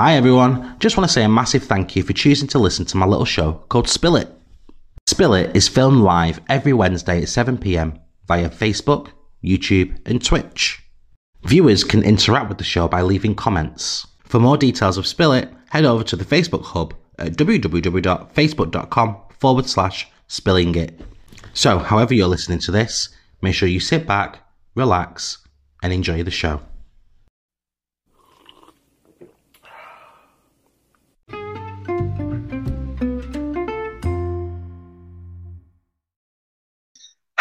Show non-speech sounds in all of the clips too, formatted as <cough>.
Hi everyone, just want to say a massive thank you for choosing to listen to my little show called Spill It. Spill It is filmed live every Wednesday at 7pm via Facebook, YouTube, and Twitch. Viewers can interact with the show by leaving comments. For more details of Spill It, head over to the Facebook hub at www.facebook.com forward slash spilling it. So, however you're listening to this, make sure you sit back, relax, and enjoy the show.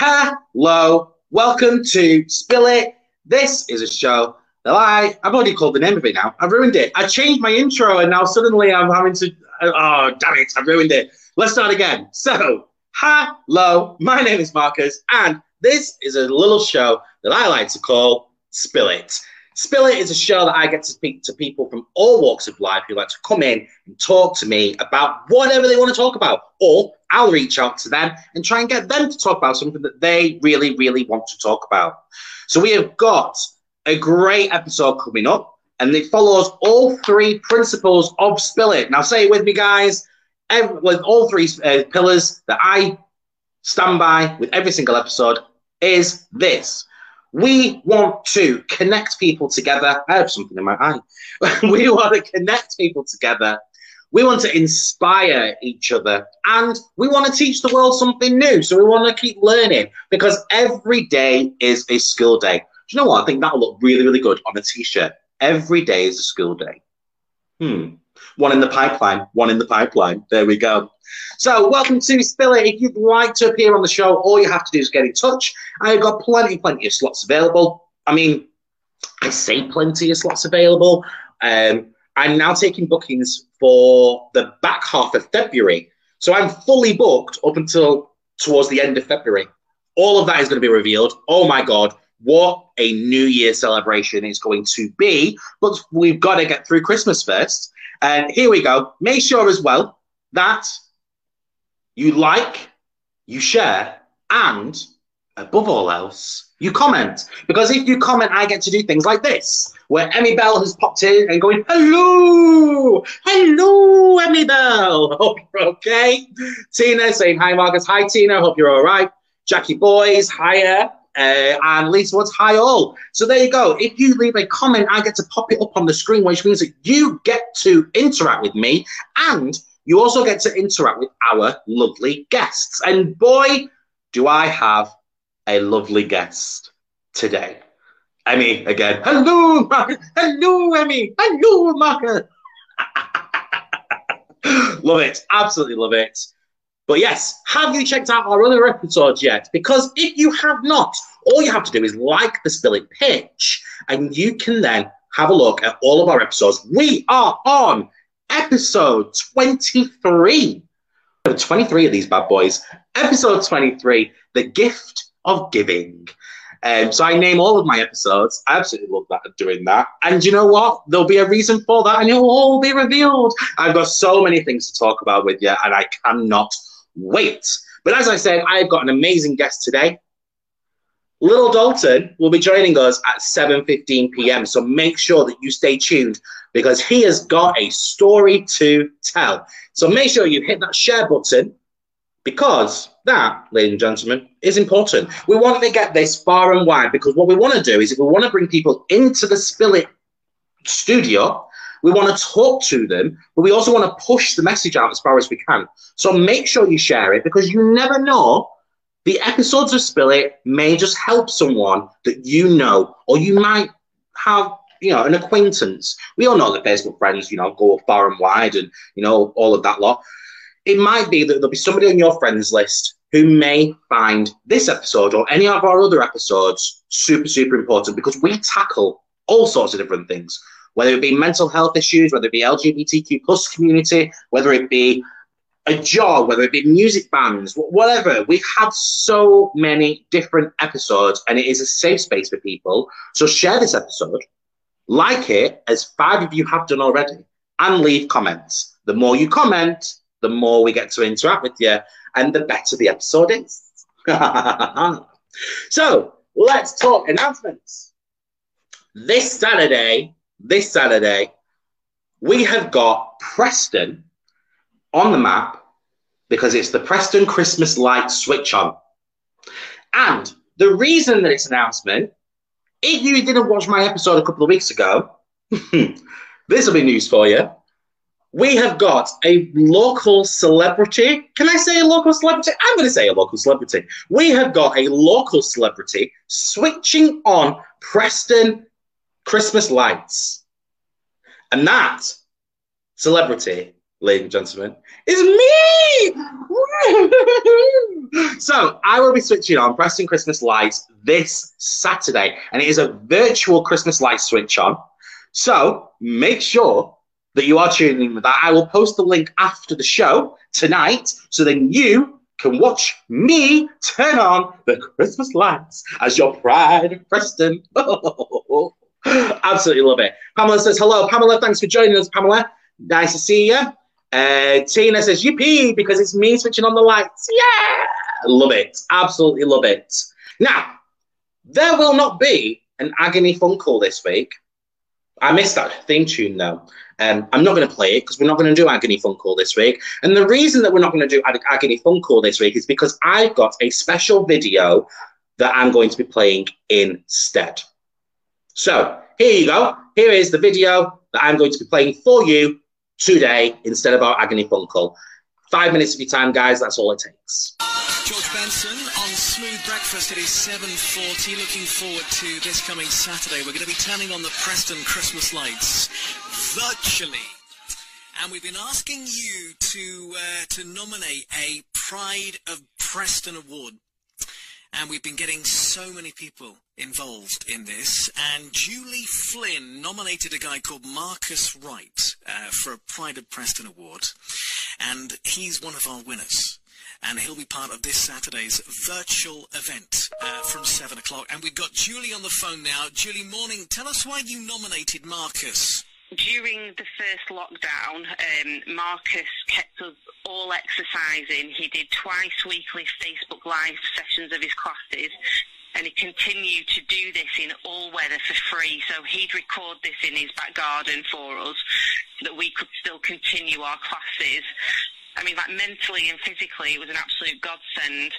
Hello, welcome to Spill It. This is a show that I, I've already called the name of it now. I've ruined it. I changed my intro and now suddenly I'm having to, uh, oh, damn it, I've ruined it. Let's start again. So, hello, my name is Marcus and this is a little show that I like to call Spill It. Spill It is a show that I get to speak to people from all walks of life who like to come in and talk to me about whatever they want to talk about. Or I'll reach out to them and try and get them to talk about something that they really, really want to talk about. So we have got a great episode coming up, and it follows all three principles of Spill It. Now, say it with me, guys. Every, with all three uh, pillars that I stand by with every single episode is this. We want to connect people together. I have something in my eye. <laughs> we want to connect people together. We want to inspire each other and we want to teach the world something new. So we want to keep learning because every day is a skill day. Do you know what? I think that'll look really, really good on a t shirt. Every day is a school day. Hmm. One in the pipeline, one in the pipeline. There we go. So, welcome to Spill It. If you'd like to appear on the show, all you have to do is get in touch. I've got plenty, plenty of slots available. I mean, I say plenty of slots available. Um, I'm now taking bookings for the back half of February. So I'm fully booked up until towards the end of February. All of that is going to be revealed. Oh my God, what a New Year celebration it's going to be. But we've got to get through Christmas first. And here we go. Make sure as well that you like, you share, and above all else, you comment. Because if you comment, I get to do things like this, where Emmy Bell has popped in and going, hello, hello, Emmy Bell. <laughs> Hope you're okay. Tina saying, hi, Marcus. Hi, Tina. Hope you're all right. Jackie Boys, hiya. Uh, and Lisa what's hi all. So there you go. If you leave a comment, I get to pop it up on the screen, which means that you get to interact with me and you also get to interact with our lovely guests. And boy, do I have a lovely guest today. Emmy again. Hello, Marcus. Hello, Emmy. Hello, Marcus. <laughs> love it. Absolutely love it. But yes, have you checked out our other episodes yet? Because if you have not, all you have to do is like the Spill It pitch, and you can then have a look at all of our episodes. We are on episode 23. 23 of these bad boys. Episode 23, The Gift of Giving. Um, so I name all of my episodes. I absolutely love that doing that. And you know what? There'll be a reason for that, and it'll all be revealed. I've got so many things to talk about with you, and I cannot wait. But as I said, I've got an amazing guest today. Little Dalton will be joining us at 7:15 p.m. So make sure that you stay tuned because he has got a story to tell. So make sure you hit that share button because that, ladies and gentlemen, is important. We want to get this far and wide because what we want to do is if we want to bring people into the Spillit studio, we want to talk to them, but we also want to push the message out as far as we can. So make sure you share it because you never know the episodes of Spill It may just help someone that you know, or you might have, you know, an acquaintance. We all know that Facebook friends, you know, go far and wide and, you know, all of that lot. It might be that there'll be somebody on your friends list who may find this episode or any of our other episodes super, super important because we tackle all sorts of different things, whether it be mental health issues, whether it be LGBTQ plus community, whether it be a job, whether it be music bands, whatever. We have had so many different episodes, and it is a safe space for people. So share this episode, like it, as five of you have done already, and leave comments. The more you comment, the more we get to interact with you, and the better the episode is. <laughs> so let's talk announcements. This Saturday, this Saturday, we have got Preston on the map because it's the Preston Christmas light switch on. And the reason that it's an announcement, if you didn't watch my episode a couple of weeks ago, <laughs> this will be news for you. We have got a local celebrity. Can I say a local celebrity? I'm going to say a local celebrity. We have got a local celebrity switching on Preston Christmas lights. And that celebrity, ladies and gentlemen, is me! <laughs> so I will be switching on Preston Christmas lights this Saturday, and it is a virtual Christmas light switch on. So make sure that you are tuning in with that. I will post the link after the show tonight, so then you can watch me turn on the Christmas lights as your pride Preston. <laughs> Absolutely love it. Pamela says, hello. Pamela, thanks for joining us, Pamela. Nice to see you. Uh, Tina says, yippee, because it's me switching on the lights. Yeah! Love it. Absolutely love it. Now, there will not be an agony call this week. I missed that theme tune though. Um, I'm not going to play it because we're not going to do Agony Phone Call this week. And the reason that we're not going to do Ag- Agony Phone Call this week is because I've got a special video that I'm going to be playing instead. So here you go. Here is the video that I'm going to be playing for you today instead of our agony phone call. Five minutes of your time, guys. That's all it takes. George Benson on Smooth Breakfast. It is 7.40. Looking forward to this coming Saturday. We're going to be turning on the Preston Christmas lights virtually. And we've been asking you to uh, to nominate a Pride of Preston award and we've been getting so many people involved in this. And Julie Flynn nominated a guy called Marcus Wright uh, for a Pride of Preston Award, and he's one of our winners. And he'll be part of this Saturday's virtual event uh, from 7 o'clock. And we've got Julie on the phone now. Julie, morning. Tell us why you nominated Marcus during the first lockdown, um, Marcus kept us all exercising. He did twice weekly Facebook Live sessions of his classes. And he continued to do this in all weather for free. So he'd record this in his back garden for us that we could still continue our classes. I mean, like mentally and physically, it was an absolute godsend.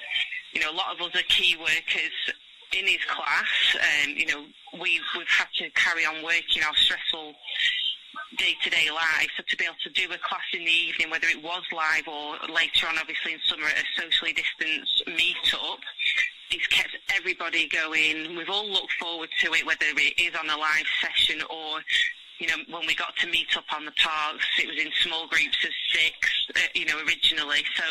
You know, a lot of us are key workers in his class. Um, you know, we've, we've had to carry on working our stressful day-to-day life. So to be able to do a class in the evening, whether it was live or later on, obviously in summer at a socially distanced meet-up, it's kept everybody going. We've all looked forward to it, whether it is on a live session or you know, when we got to meet up on the parks, it was in small groups of six, uh, you know, originally. So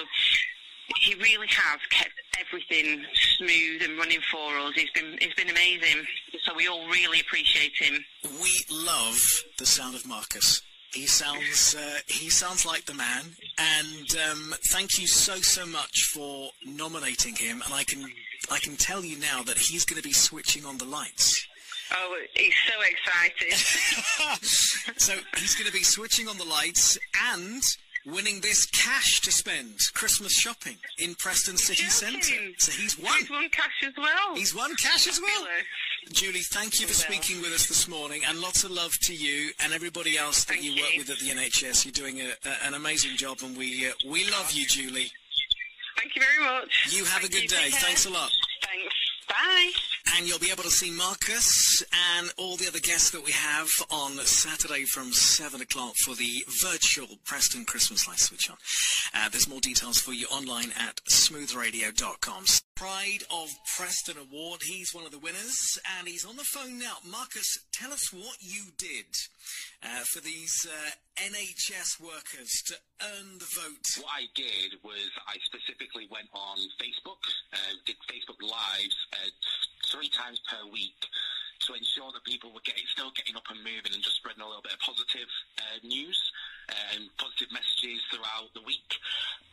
he really has kept everything smooth and running for us. He's been he's been amazing. So we all really appreciate him. We love the sound of Marcus. He sounds uh, he sounds like the man, and um, thank you so so much for nominating him. And I can I can tell you now that he's going to be switching on the lights. Oh, he's so excited. <laughs> so he's going to be switching on the lights and winning this cash to spend Christmas shopping in Preston City Centre. So he's won. He's won cash as well. He's won cash as well. Julie, thank you for speaking with us this morning, and lots of love to you and everybody else that you, you, work with at the NHS. You're doing a, a, an amazing job, and we uh, we love you, Julie. Thank you very much. You have thank a good day. Thanks a lot. Thanks. Bye. And you'll be able to see Marcus and all the other guests that we have on Saturday from 7 o'clock for the virtual Preston Christmas Light Switch On. Uh, there's more details for you online at smoothradio.com. Pride of Preston Award. He's one of the winners, and he's on the phone now. Marcus, tell us what you did uh, for these uh, NHS workers to earn the vote. What I did was I specifically went on Facebook, uh, did Facebook Lives uh, three times per week to ensure that people were getting, still getting up and moving and just spreading a little bit of positive uh, news and positive messages throughout the week,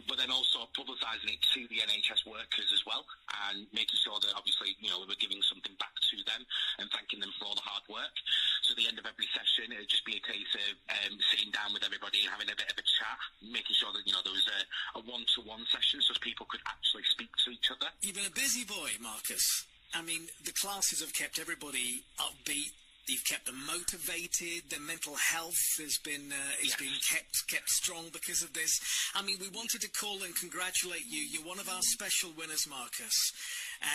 but then also publicising it to the NHS workers as well and making sure that obviously, you know, we were giving something back to them and thanking them for all the hard work. So at the end of every session, it would just be a case of um, sitting down with everybody, and having a bit of a chat, making sure that, you know, there was a one-to-one session so people could actually speak to each other. You've been a busy boy, Marcus. I mean, the classes have kept everybody upbeat You've kept them motivated. Their mental health has been uh, has been kept kept strong because of this. I mean, we wanted to call and congratulate you. You're one of our special winners, Marcus,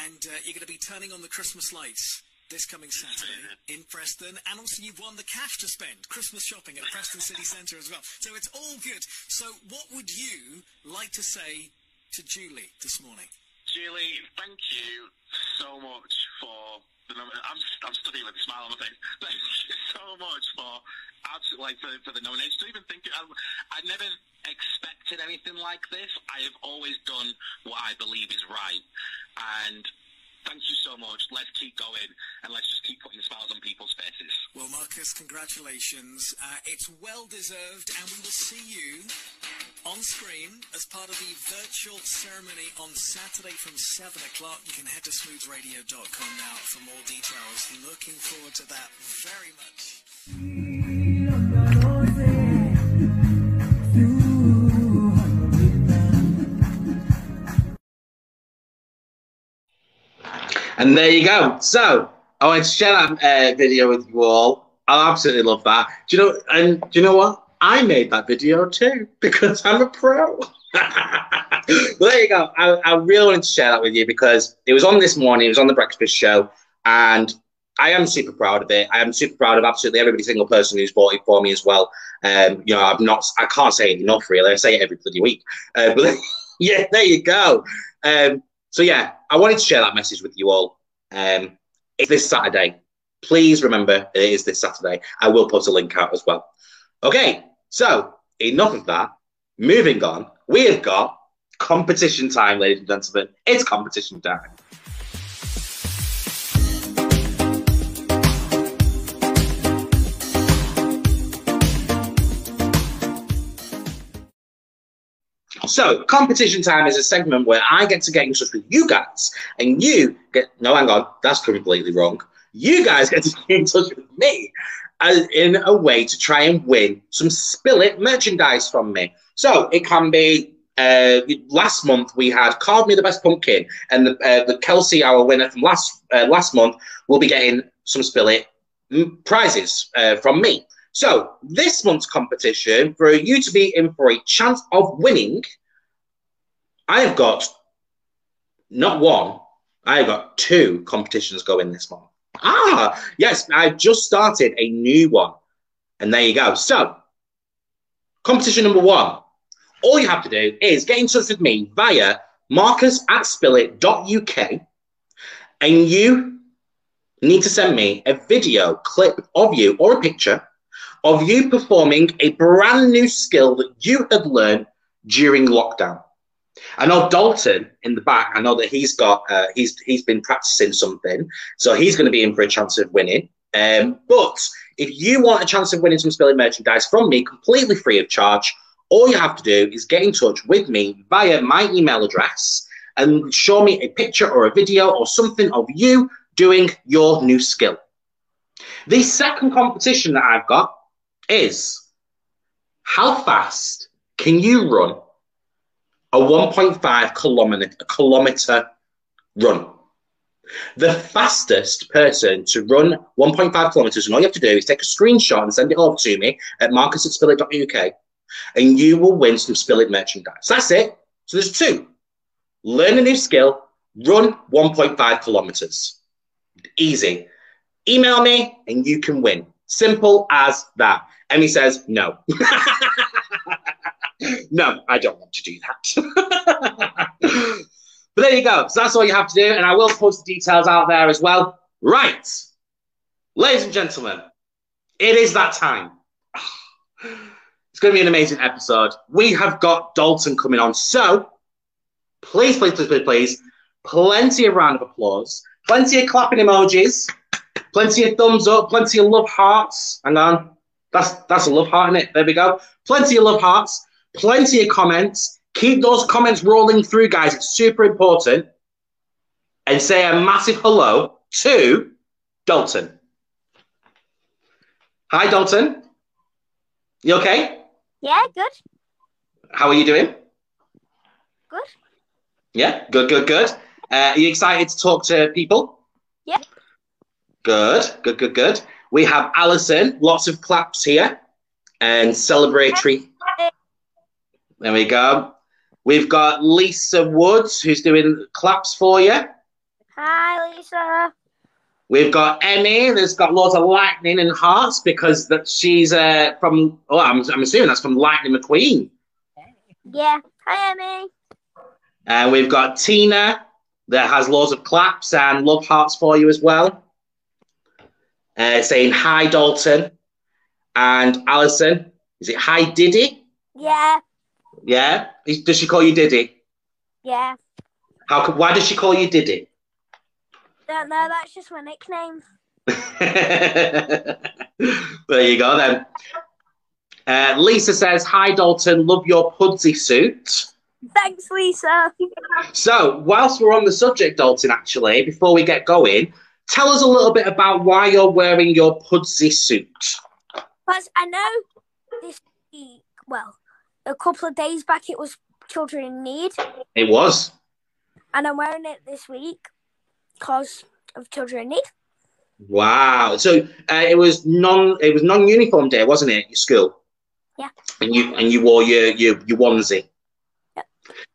and uh, you're going to be turning on the Christmas lights this coming Saturday in Preston, and also you've won the cash to spend Christmas shopping at Preston City <laughs> Centre as well. So it's all good. So, what would you like to say to Julie this morning? Julie, thank you so much for I'm, I'm studying with a smile on my face. <laughs> Thank you so much for absolutely like for, for the nomination. To even think, I, I never expected anything like this. I have always done what I believe is right, and thank you so much. Let's keep going and let's just keep putting smiles on people's faces. Well, Marcus, congratulations. Uh, it's well deserved, and we will see you on screen as part of the virtual ceremony on Saturday from 7 o'clock. You can head to smoothradio.com now for more details. Looking forward to that very much. And there you go. So I want to share that uh, video with you all. I absolutely love that. Do you know? And do you know what? I made that video too <laughs> because I'm a pro. <laughs> well, there you go. I, I really wanted to share that with you because it was on this morning. It was on the breakfast show, and I am super proud of it. I am super proud of absolutely every single person who's bought it for me as well. Um, you know, I'm not, I can't say it enough really. I say it every bloody week. Uh, but <laughs> yeah, there you go. Um, so yeah, I wanted to share that message with you all. Um, it's this Saturday. Please remember it is this Saturday. I will put a link out as well. Okay, so enough of that. Moving on, we have got competition time, ladies and gentlemen. It's competition time. So, competition time is a segment where I get to get in touch with you guys, and you get no, hang on, that's completely wrong. You guys get to <laughs> get in touch with me in a way to try and win some Spill It merchandise from me. So it can be. Uh, last month we had Carve Me the Best Pumpkin, and the, uh, the Kelsey, our winner from last uh, last month, will be getting some Spill It prizes uh, from me. So this month's competition, for you to be in for a chance of winning, I have got not one, I have got two competitions going this month. Ah, yes, I've just started a new one. And there you go. So, competition number one. All you have to do is get in touch with me via marcus at spillit.uk and you need to send me a video clip of you or a picture of you performing a brand new skill that you have learned during lockdown. I know Dalton in the back. I know that he's got uh, he's he's been practicing something, so he's going to be in for a chance of winning. Um, but if you want a chance of winning some Spill It merchandise from me, completely free of charge, all you have to do is get in touch with me via my email address and show me a picture or a video or something of you doing your new skill. The second competition that I've got is how fast can you run a 1.5 kilometer, kilometer run. The fastest person to run 1.5 kilometers, and all you have to do is take a screenshot and send it over to me at marcus at spillit.uk, and you will win some Spillit merchandise. That's it. So there's two. Learn a new skill, run 1.5 kilometers. Easy. Email me and you can win. Simple as that. Emmy says no. <laughs> no, I don't want to do that. <laughs> but there you go. So that's all you have to do. And I will post the details out there as well. Right. Ladies and gentlemen, it is that time. <sighs> It's going to be an amazing episode. We have got Dalton coming on. So please, please, please, please, please, plenty of round of applause, plenty of clapping emojis, plenty of thumbs up, plenty of love hearts. Hang on. That's that's a love heart, isn't it? There we go. Plenty of love hearts plenty of comments. Keep those comments rolling through, guys. It's super important. And say a massive hello to Dalton. Hi, Dalton. You okay? Yeah, good. How are you doing? Good. Yeah, good, good, good. Uh, are you excited to talk to people? Yep. Good, good, good, good. We have Alison, lots of claps here and celebratory. There we go. We've got Lisa Woods, who's doing claps for you. Hi, Lisa. We've got Emmy, that's got loads of lightning and hearts because that she's uh, from. Oh, I'm, I'm assuming that's from Lightning McQueen. Yeah. Hi, Emmy. And we've got Tina that has loads of claps and love hearts for you as well. Uh, saying hi, Dalton. And Alison, is it hi, Diddy? Yeah. Yeah. Does she call you Diddy? Yeah. How? Why does she call you Diddy? Don't know. That's just my nickname. <laughs> there you go then. Uh, Lisa says, Hi Dalton, love your pudsey suit. Thanks, Lisa. <laughs> So, whilst we're on the subject, Dalton, actually, before we get going, tell us a little bit about why you're wearing your pudsey suit. Because I know this week, well, a couple of days back it was Children in Need, It was. and I'm wearing it this week because of Children in Need. Wow. So uh, it was non it was non uniform day, wasn't it? Your school. Yeah. And you and you wore your your, your onesie. Yep.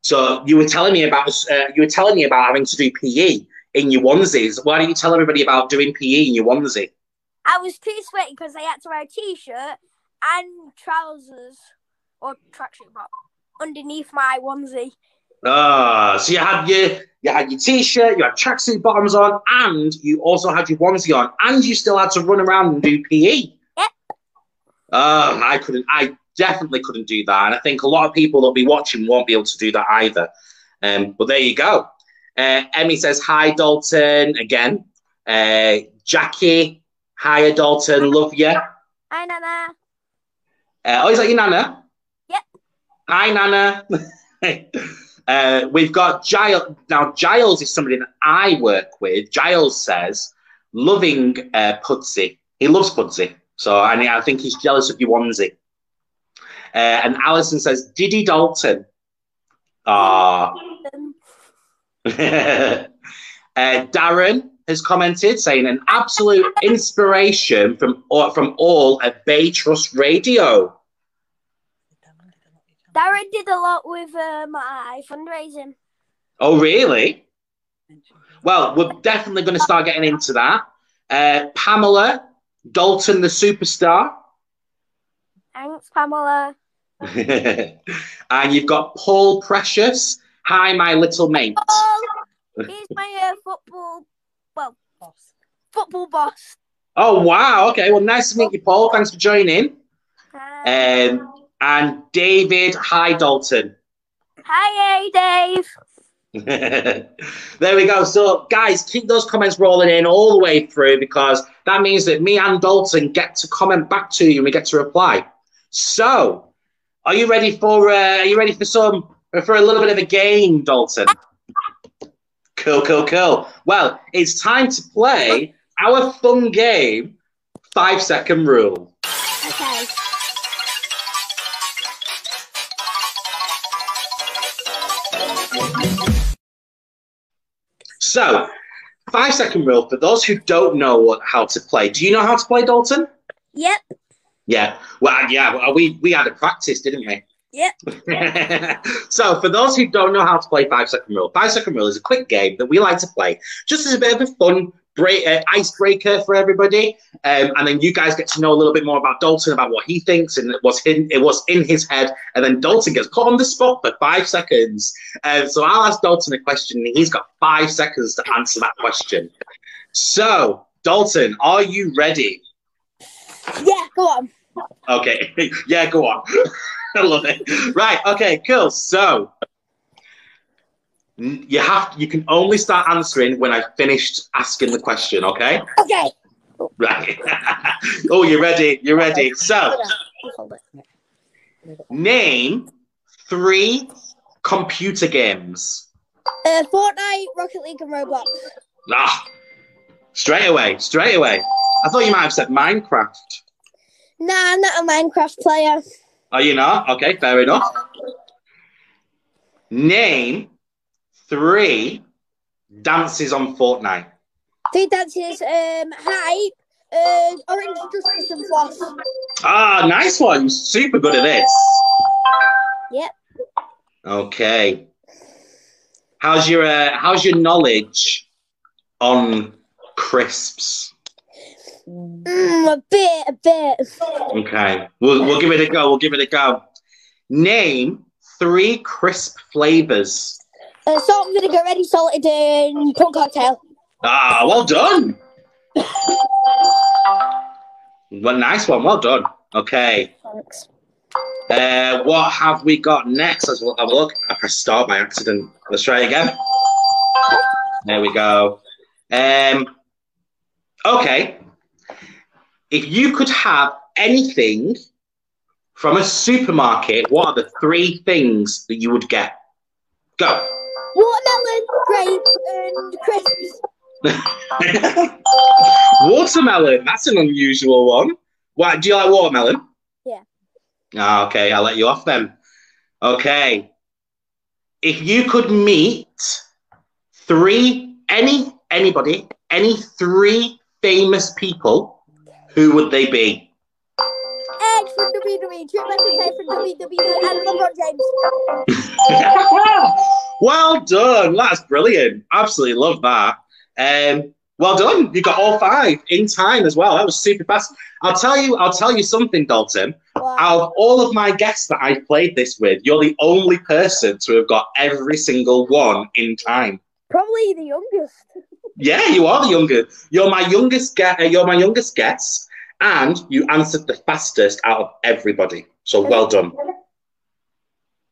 So you were telling me about uh, you were telling me about having to do PE in your onesies. Why don't you tell everybody about doing PE in your onesie? I was too sweaty because I had to wear a t-shirt and trousers or tracksuit, but underneath my onesie. Ah, so you had your you had your t-shirt, you had tracksuit bottoms on, and you also had your onesie on, and you still had to run around and do PE. Yep. Um, I couldn't. I definitely couldn't do that, and I think a lot of people that'll be watching won't be able to do that either. Um, but there you go. Uh, Emmy says hi, Dalton. Again, uh, Jackie, hi, Dalton. Love you. Hi, Nana. Uh, oh, is that your nana? Hi, nana. <laughs> uh, we've got Giles. Now, Giles is somebody that I work with. Giles says, loving uh. He loves Pudsey. So I think he's jealous of your onesie. Uh, and Alison says, Diddy Dalton. Ah. <laughs> Uh, Darren has commented saying an absolute inspiration from from all at Bay Trust Radio. Darren did a lot with uh, my fundraising. Oh, really? Well, we're definitely going to start getting into that. Uh, Pamela Dalton, the superstar, Thanks, Pamela. <laughs> and you've got Paul Precious. Hi, my little mate. Oh, he's my uh, football, well, football boss. Oh, wow. Okay. Well, nice to meet you, Paul. Thanks for joining. Hi, Um, and David. Hi, Dalton. Hi, Dave. <laughs> there we go. So, guys, keep those comments rolling in all the way through because that means that me and Dalton get to comment back to you and we get to reply. So, are you ready for? Uh, are you ready for some for a little bit of a game, Dalton? Cool, cool, cool. Well, it's time to play our fun game, five second rule. Okay. So, five second rule for those who don't know what, how to play. Do you know how to play, Dalton? Yep. Yeah. Well, yeah. well, We we had a practice, didn't we? Yep. <laughs> so, for those who don't know how to play Five Second Rule, Five Second Rule is a quick game that we like to play just as a bit of a fun break, uh, icebreaker for everybody. Um, and then you guys get to know a little bit more about Dalton, about what he thinks, and it was in, it was in his head. And then Dalton gets put on the spot for five seconds. Um, so I'll ask Dalton a question, and he's got five seconds to answer that question. So, Dalton, are you ready? Yeah, go on. Okay. <laughs> yeah, go on. <laughs> I love it. Right. Okay. Cool. So you have you can only start answering when I've finished asking the question. Okay. Okay. Right. <laughs> oh, you're ready. You're ready. So name three computer games. Uh, Fortnite, Rocket League, and Roblox. Ah, straight away. Straight away. I thought you might have said Minecraft. Nah, I'm not a Minecraft player. Are you not? Okay. Fair enough. Name three dances on Fortnite. Three dances. Um, hype, Uh, orange justice and floss. Ah, nice one. Super good at this. Yep. Okay. How's your uh, how's your knowledge on crisps? Mm, a bit, a bit. Okay, we'll we'll give it a go. We'll give it a go. Name three crisp flavors. Uh, salt and vinegar, ready salted, and prawn cocktail. Ah, well done. Well, nice one. Well done. Okay. Thanks. Uh, what have we got next? Let's have a look. I pressed start by accident. Let's try again. There we go. Um, okay. If you could have anything from a supermarket, what are the three things that you would get? Go. Watermelon, grape, and crisps. <laughs> watermelon. That's an unusual one. Why do you like watermelon? Yeah. Ah, okay, I'll let you off then. Okay. If you could meet three any anybody, any three famous people, who would they be? Edge from WWE, McIntyre from WWE, and LeBron James. <laughs> well done. That's brilliant. Absolutely love that. Um, well done. You got all five in time as well. That was super fast. I'll tell you. I'll tell you something, Dalton. Wow. Out of all of my guests that I've played this with, you're the only person to have got every single one in time. Probably the youngest. Yeah, you are the youngest. You're my youngest guest. You're my youngest guest, and you answered the fastest out of everybody. So well done.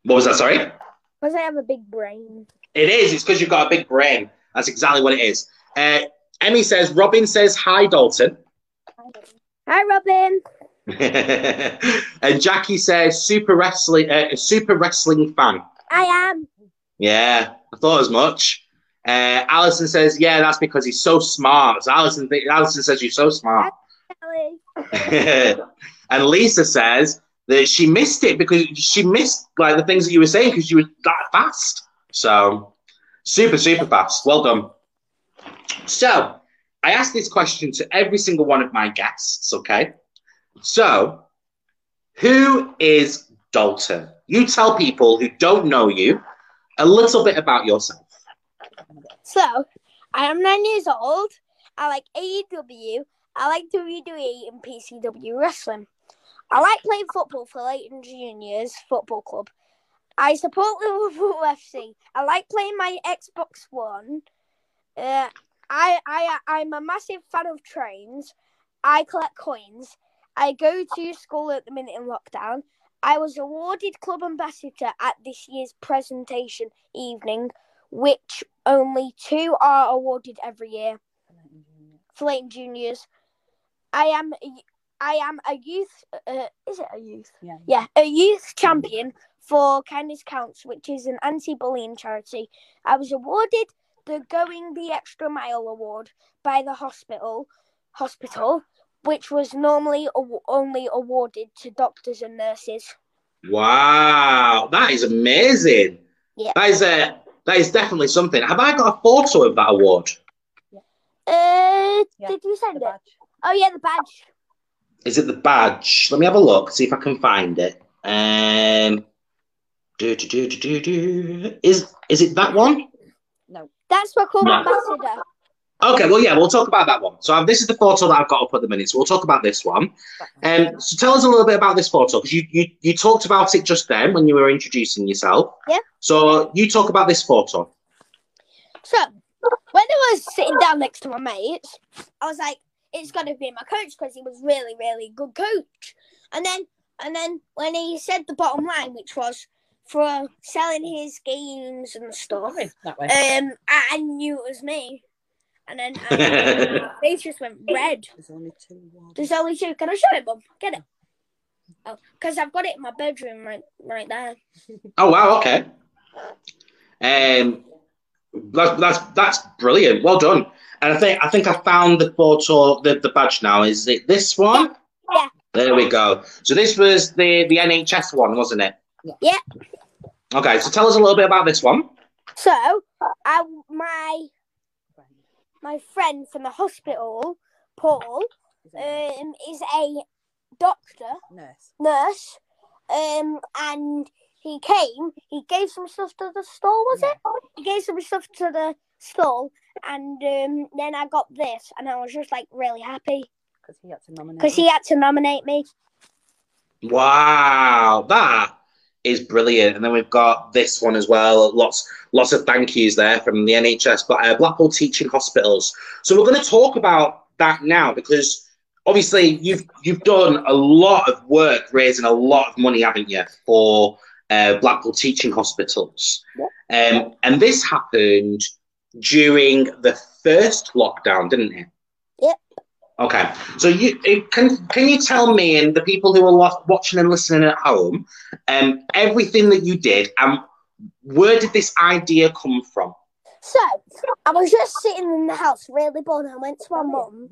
What was that? Sorry. Because I have a big brain. It is. It's because you've got a big brain. That's exactly what it is. Uh, Emmy says, Robin says, hi, Dalton. Hi, Robin. <laughs> and Jackie says, super wrestling, uh, super wrestling fan. I am. Yeah, I thought as much. Uh, Alison says, yeah, that's because he's so smart. So Alison, th- Alison says, you're so smart. <laughs> And Lisa says that she missed it because she missed like the things that you were saying because you were that fast. So super, super fast. Well done. So I asked this question to every single one of my guests. Okay. So who is Dalton? You tell people who don't know you a little bit about yourself. So, I am nine years old. I like AEW. I like WWE and PCW wrestling. I like playing football for Leighton Juniors Football Club. I support the Liverpool <laughs> FC. I like playing my Xbox One. Uh, I I I'm a massive fan of trains. I collect coins. I go to school at the minute in lockdown. I was awarded club ambassador at this year's presentation evening, which only two are awarded every year for Leighton Juniors. I am I am a youth. Uh, is it a youth? Yeah. Yeah, a youth champion for Kindness Counts, which is an anti-bullying charity. I was awarded the Going the Extra Mile award by the hospital, hospital, which was normally aw- only awarded to doctors and nurses. Wow, that is amazing. Yeah. That is a that is definitely something. Have I got a photo of that award? Uh, Yeah, did you send The it? Oh yeah, the badge. Is it the badge? Let me have a look, see if I can find it. Um, do, do, do, do, do, do. Is is it that one? No. That's for club No. ambassador. Okay, well, yeah, we'll talk about that one. So um, this is the photo that I've got up at the minute. So we'll talk about this one. Um, so tell us a little bit about this photo because you, you you talked about it just then when you were introducing yourself. Yeah. So you talk about this photo. So when I was sitting down next to my mates, I was like, "It's got to be my coach because he was really, really good coach." And then, and then when he said the bottom line, which was for selling his games and stuff, Sorry, that way. um, I, I knew it was me. And then um, <laughs> my face just went red. There's only two. There's only two. Can I show it, Mum? Get it. Oh, because I've got it in my bedroom right, right there. Oh wow, okay. Um, that's that's that's brilliant. Well done. And I think I think I found the photo, the, the badge now. Is it this one? Yeah. There we go. So this was the the NHS one, wasn't it? Yeah. Okay. So tell us a little bit about this one. So, I my my friend from the hospital, Paul, Is a um, is a doctor, nurse? nurse, um, and he came. He gave some stuff to the stall. Was Yeah. it? He gave some stuff to the stall, and um, then I got this, and I was just like really happy Because he had to nominate. because he had to nominate me. Wow, that is brilliant. And then we've got this one as well. Lots, lots of thank yous there from the NHS, but uh, Blackpool Teaching Hospitals. So we're going to talk about that now because obviously you've you've done a lot of work raising a lot of money, haven't you, for uh, Blackpool Teaching Hospitals? Um, and this happened during the first lockdown, didn't it? Yep. Okay, so you can can you tell me and the people who are watching and listening at home, um, everything that you did and where did this idea come from? So I was just sitting in the house, really bored. I went to my mum.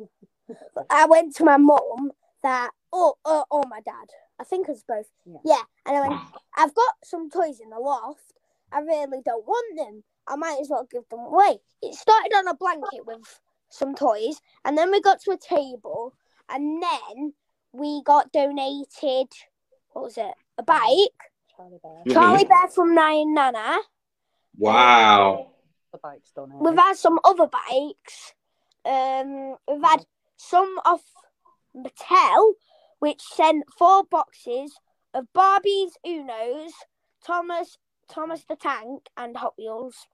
I went to my mum that oh oh oh my dad. I think it was both. Yeah. Yeah, and I went. I've got some toys in the loft. I really don't want them. I might as well give them away. It started on a blanket with some toys, and then we got to a table, and then we got donated. What was it? A bike. Charlie Bear. Charlie Bear from Nine Nana. Wow. The bike's done. We've had some other bikes. Um, we've had some off Mattel, which sent four boxes of Barbies, Unos, Thomas, Thomas the Tank, and Hot Wheels.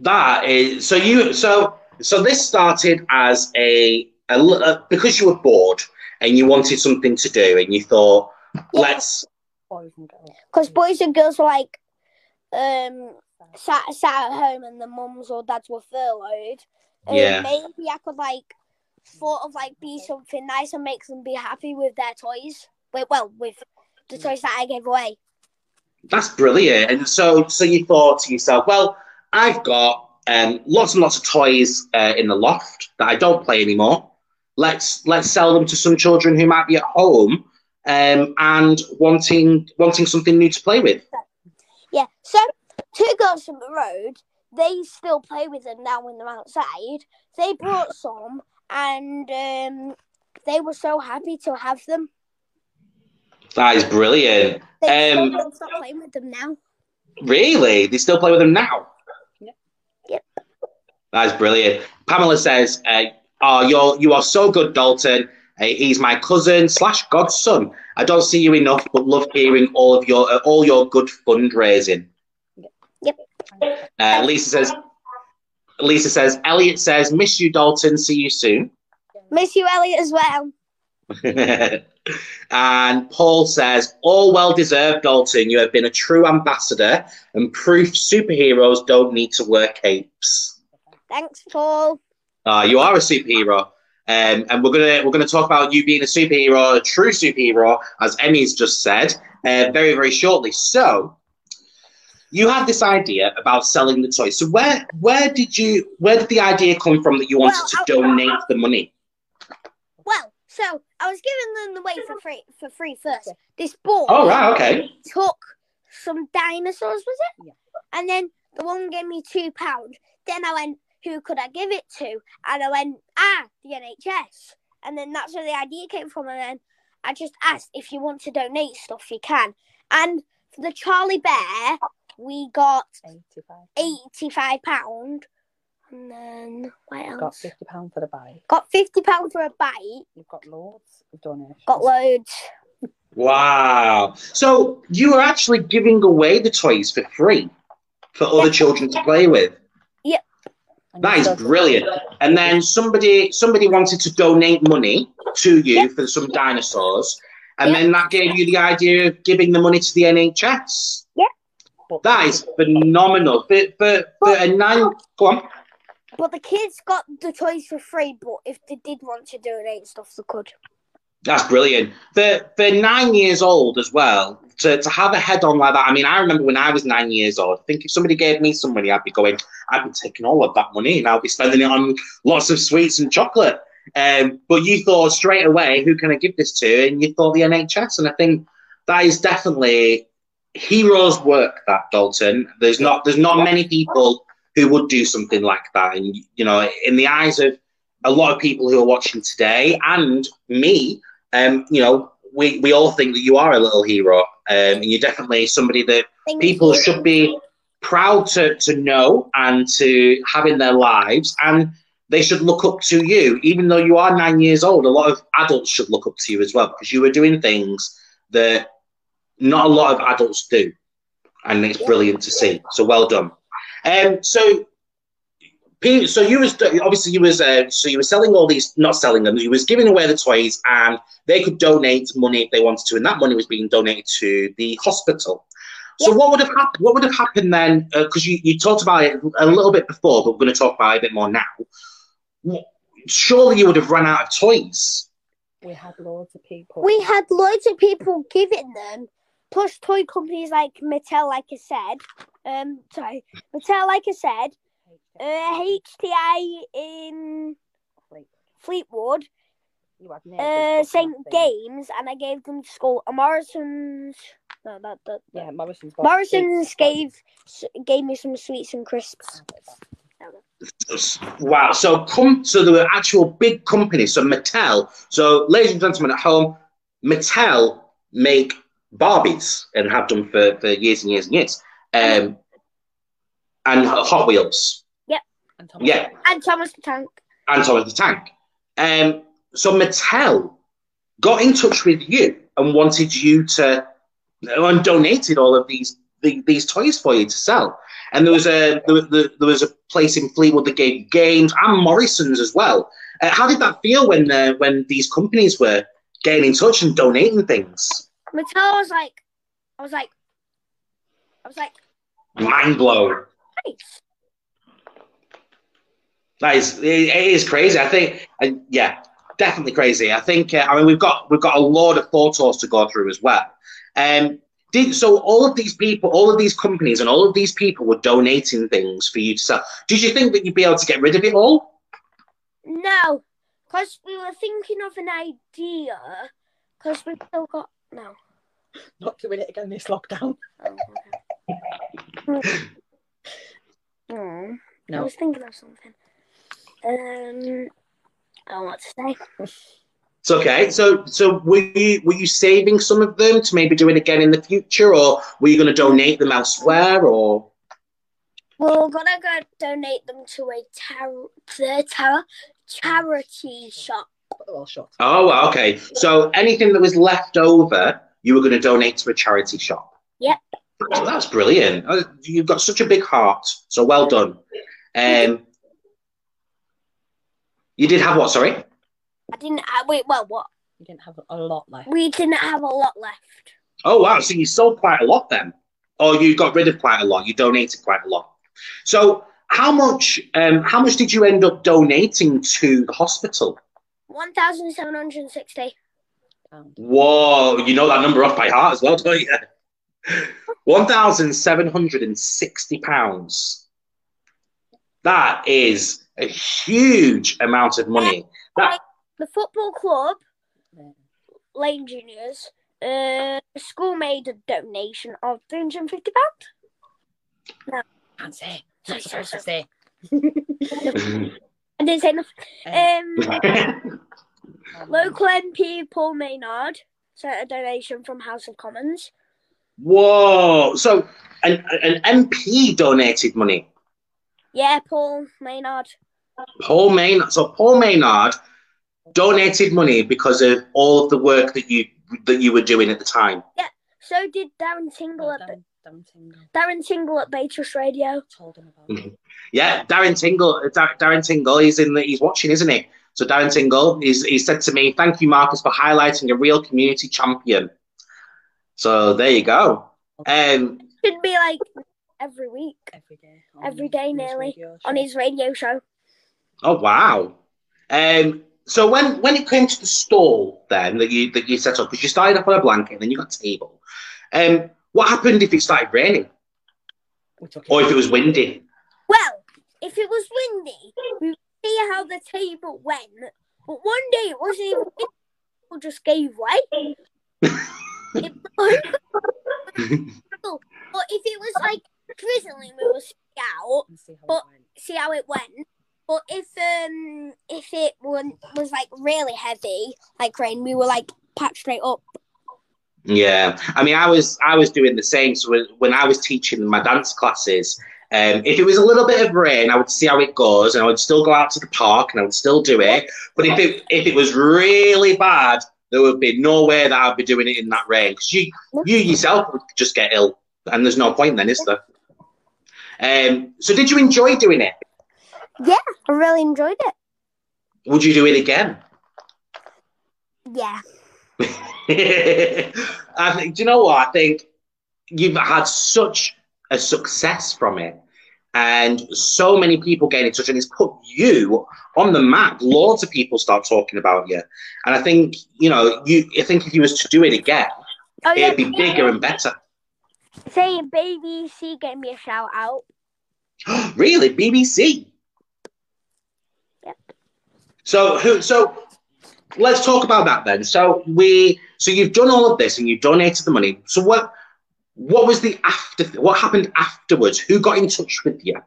That is so you so so this started as a, a, uh, because you were bored and you wanted something to do and you thought let's Boys and girls. Because boys and girls were like, um, sat sat at home and the mums or dads were furloughed. Um, Yeah. Maybe I could like sort of like be something nice and make them be happy with their toys. Well, with the toys that I gave away. that's brilliant and so so you thought to yourself well I've got um, lots and lots of toys uh, in the loft that I don't play anymore let's let's sell them to some children who might be at home um, and wanting wanting something new to play with Yeah. So two girls from the road, they still play with them now when they're outside. They brought <sighs> some, and um, they were so happy to have them. that is brilliant They Um, still stop playing with them now. Really? They still play with them now? Yeah. Yep. That is brilliant. Pamela says, uh, "Oh, you're you are so good, Dalton. Uh, he's my cousin slash godson. I don't see you enough, but love hearing all of your uh, all your good fundraising." Yep. Uh, Lisa says. Lisa says, Elliot says, miss you, Dalton. See you soon. Miss you, Elliot, as well. <laughs> and Paul says, All well deserved, Dalton. You have been a true ambassador and proof superheroes don't need to wear capes. Thanks, Paul. Uh, you are a superhero. Um, and we're gonna we're gonna talk about you being a superhero, a true superhero, as Emmy's just said, uh, very very shortly. So, you had this idea about selling the toys. So where where did you where did the idea come from that you wanted Well, to I- donate the money? Well, so I was giving them away for free for free first. This boy Oh right, okay. took some dinosaurs, was it? Yeah. And then the one gave me two pounds. Then I went, who could I give it to? And I went, ah, the NHS. And then that's where the idea came from. And then I just asked if you want to donate stuff, you can. And for the Charlie Bear, we got 85. pound. And then what Got fifty pound for the bike. Got fifty pound for a bite. You've got loads of donations. Got loads. Wow. So you were actually giving away the toys for free for other Yeah. children to play with. Yep. That you brilliant. And then somebody somebody wanted to donate money to you Yeah. for some dinosaurs. And Yeah. then that gave you the idea of giving the money to the NHS. But That is phenomenal. For, for, for a nine go on. But the kids got the toys for free. But if they did want to donate stuff, they could. That's brilliant. For for nine years old as well, to, to have a head on like that. I mean, I remember when I was nine years old, I think if somebody gave me some money, I'd be going, I'd be taking all of that money and I'll be spending it on lots of sweets and chocolate. Um, but you thought straight away, who can I give this to? And you thought the NHS. And I think that is definitely heroes work, that Dalton. There's not there's not many people who would do something like that. And you know, in the eyes of a lot of people who are watching today and me, um, you know, we, we all think that you are a little hero. Um, and you're definitely somebody that Thank people you. should be proud to, to know and to have in their lives. And they should look up to you, even though you are nine years old. A lot of adults should look up to you as well because you were doing things that not a lot of adults do. And it's brilliant to see. So well done. Um, so, so you was obviously you was uh, so you were selling all these, not selling them. You was giving away the toys, and they could donate money if they wanted to, and that money was being donated to the hospital. So what would have happened? What would have happened then? Because you, you talked about it a little bit before, but we're going to talk about it a bit more now. Surely you would have run out of toys. We had loads of people. We had loads of people giving them, plus toy companies like Mattel, like I said. Um, sorry, Mattel, like I said. Uh, HTI in Fleetwood, uh, St. Games, and I gave them to school. Uh, Morrison's, no, that, that, Yeah, Morrison's. Morrison's gave gave me some sweets and crisps. Wow. So come so there were actual big companies. So Mattel. So ladies and gentlemen at home, Mattel make Barbies and have done for, for years and years and years. Um, and Hot Wheels. And Thomas Yeah. And Thomas the Tank. and Thomas the Tank. Um, so Mattel got in touch with you and wanted you to and donated all of these the, these toys for you to sell. And there was a there, was- there was a place in Fleetwood that gave games and Morrison's as well. Uh, how did that feel when uh, when these companies were getting in touch and donating things? Mattel was like, I was like, I was like, Mind blown. nice. That is, it it is crazy. I think, uh, yeah, definitely crazy. I think, uh, I mean, we've got we've got a load of photos to go through as well. Um, did so all of these people, all of these companies, and all of these people were donating things for you to sell. Did you think that you'd be able to get rid of it all? No, because we were thinking of an idea. Because we still got no. not doing it again this lockdown. Oh, okay. <laughs> Hmm. I was thinking of something. Um, I don't know what to say. It's okay. So, so were you were you saving some of them to maybe do it again in the future, or were you going to donate them elsewhere, or? We're gonna go donate them to a tar- the tar- charity shop. But they're all shut. Oh, okay. So anything that was left over, you were going to donate to a charity shop. Yep. Oh, that's brilliant. Uh, You've got such a big heart. So well done. Um, you did have what? Sorry. I didn't. Uh, wait, well, what? You didn't have a lot left. We didn't have a lot left. Oh wow! So you sold quite a lot then, or you got rid of quite a lot. You donated quite a lot. So how much? Um, how much did you end up donating to the hospital? One thousand seven hundred and sixty. Pound. Whoa! You know that number off by heart as well, don't you? <laughs> One thousand seven hundred and sixty pounds. That is a huge amount of money. That The football club, Lane Juniors, uh, school made a donation of three hundred and fifty pounds. <laughs> <laughs> Can't say. Sorry, Not sorry, supposed to sorry. say. I didn't say nothing. Um, <laughs> local MP Paul Maynard sent a donation from House of Commons. Whoa! So an, an MP donated money. Yeah, Paul Maynard. Paul Maynard. So Paul Maynard donated money because of all of the work that you that you were doing at the time. Yeah. So did Darren Tingle Oh, at Darren, Darren Tingle. Darren Tingle at Beatrice Radio. Told him about Mhm. Yeah, Darren Tingle. Dar- Darren Tingle. He's in. The, he's watching, isn't he? So Darren Tingle. He's, he said to me, "Thank you, Marcus, for highlighting a real community champion." So there you go. Um, Should be like every week every day, every day nearly, radio on his radio show. oh wow. Um, so when when it came to the stall, then that you that you set up, because you started off on a blanket, and then you got a table. Um, what happened if it started raining, or if it was windy? Well, if it was windy, we would see how the table went. But one day it wasn't even windy, people just gave way. it <laughs> but if it was like drizzling, we would see out, and see how But- see how it went. But if um if it was, was like really heavy, like rain, we were like packed straight up. Yeah, I mean, I was I was doing the same. So when, when I was teaching my dance classes, um, if it was a little bit of rain, I would see how it goes, and I would still go out to the park and I would still do it. But if it if it was really bad, there would be no way that I'd be doing it in that rain because you you yourself would just get ill, and there's no point then, is there? Um, so did you enjoy doing it? Yeah, I really enjoyed it. Would you do it again? Yeah. <laughs> I think. Do you know what? I think you've had such a success from it, and so many people getting in touch, and it's put you on the map. Loads of people start talking about you, and I think you know. You, I think if you was to do it again, Oh it'd be bigger and better. Saying BBC gave me a shout out. <gasps> really, BBC. Yep. So who? So let's talk about that then. So we. So you've done all of this and you donated the money. So what? What was the after? What happened afterwards? Who got in touch with you?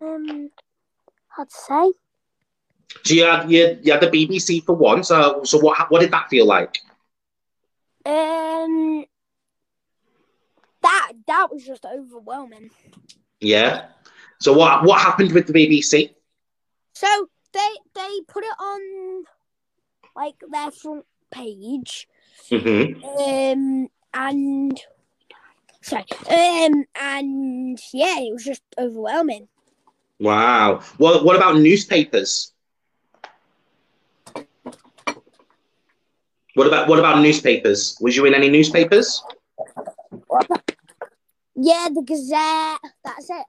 Um, hard to say. So you had you, you had the BBC for one. So so what what did that feel like? Um, that that was just overwhelming. Yeah. So what what happened with the BBC? So they they put it on like their front page. hmm Um, and sorry. Um, and yeah, it was just overwhelming. Wow. What what about newspapers? What about what about newspapers? Was you in any newspapers? Yeah, the Gazette. That's it.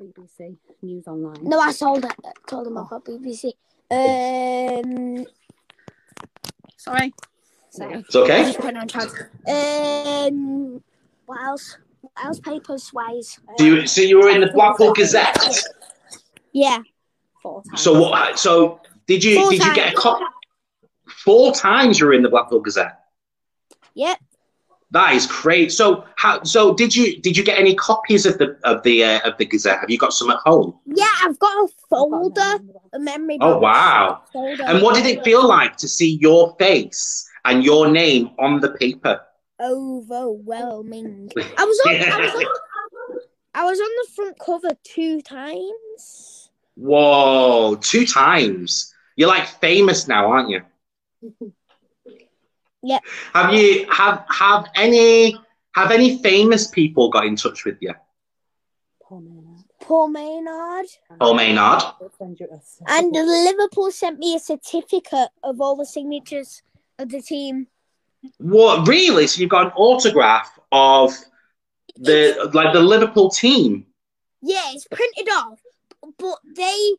BBC News Online. No, I told it. Told them about BBC. Um, sorry. Sorry. It's okay. Just putting on charge. Um, what else? What else? Papers wise. So you, so you were in the Blackpool Gazette. Yeah. Four times. So what? So did you Four did you get a times. cop? Four times you were in the Blackpool Gazette. Yep. That is great. So how? So did you did you get any copies of the of the uh, of the Gazette? Have you got some at home? Yeah, I've got a folder, a memory. Oh wow! And what did it feel like to see your face and your name on the paper? Overwhelming. I was on. I was on. I was on the front cover two times. Whoa! Two times. You're like famous now, aren't you? <laughs> Yep. Have you have have any have any famous people got in touch with you? Paul Maynard. Paul Maynard. Paul Maynard. I'll send you a And Liverpool sent me a certificate of all the signatures of the team. What really? So you've got an autograph of the like the Liverpool team. Yeah, it's printed off, but they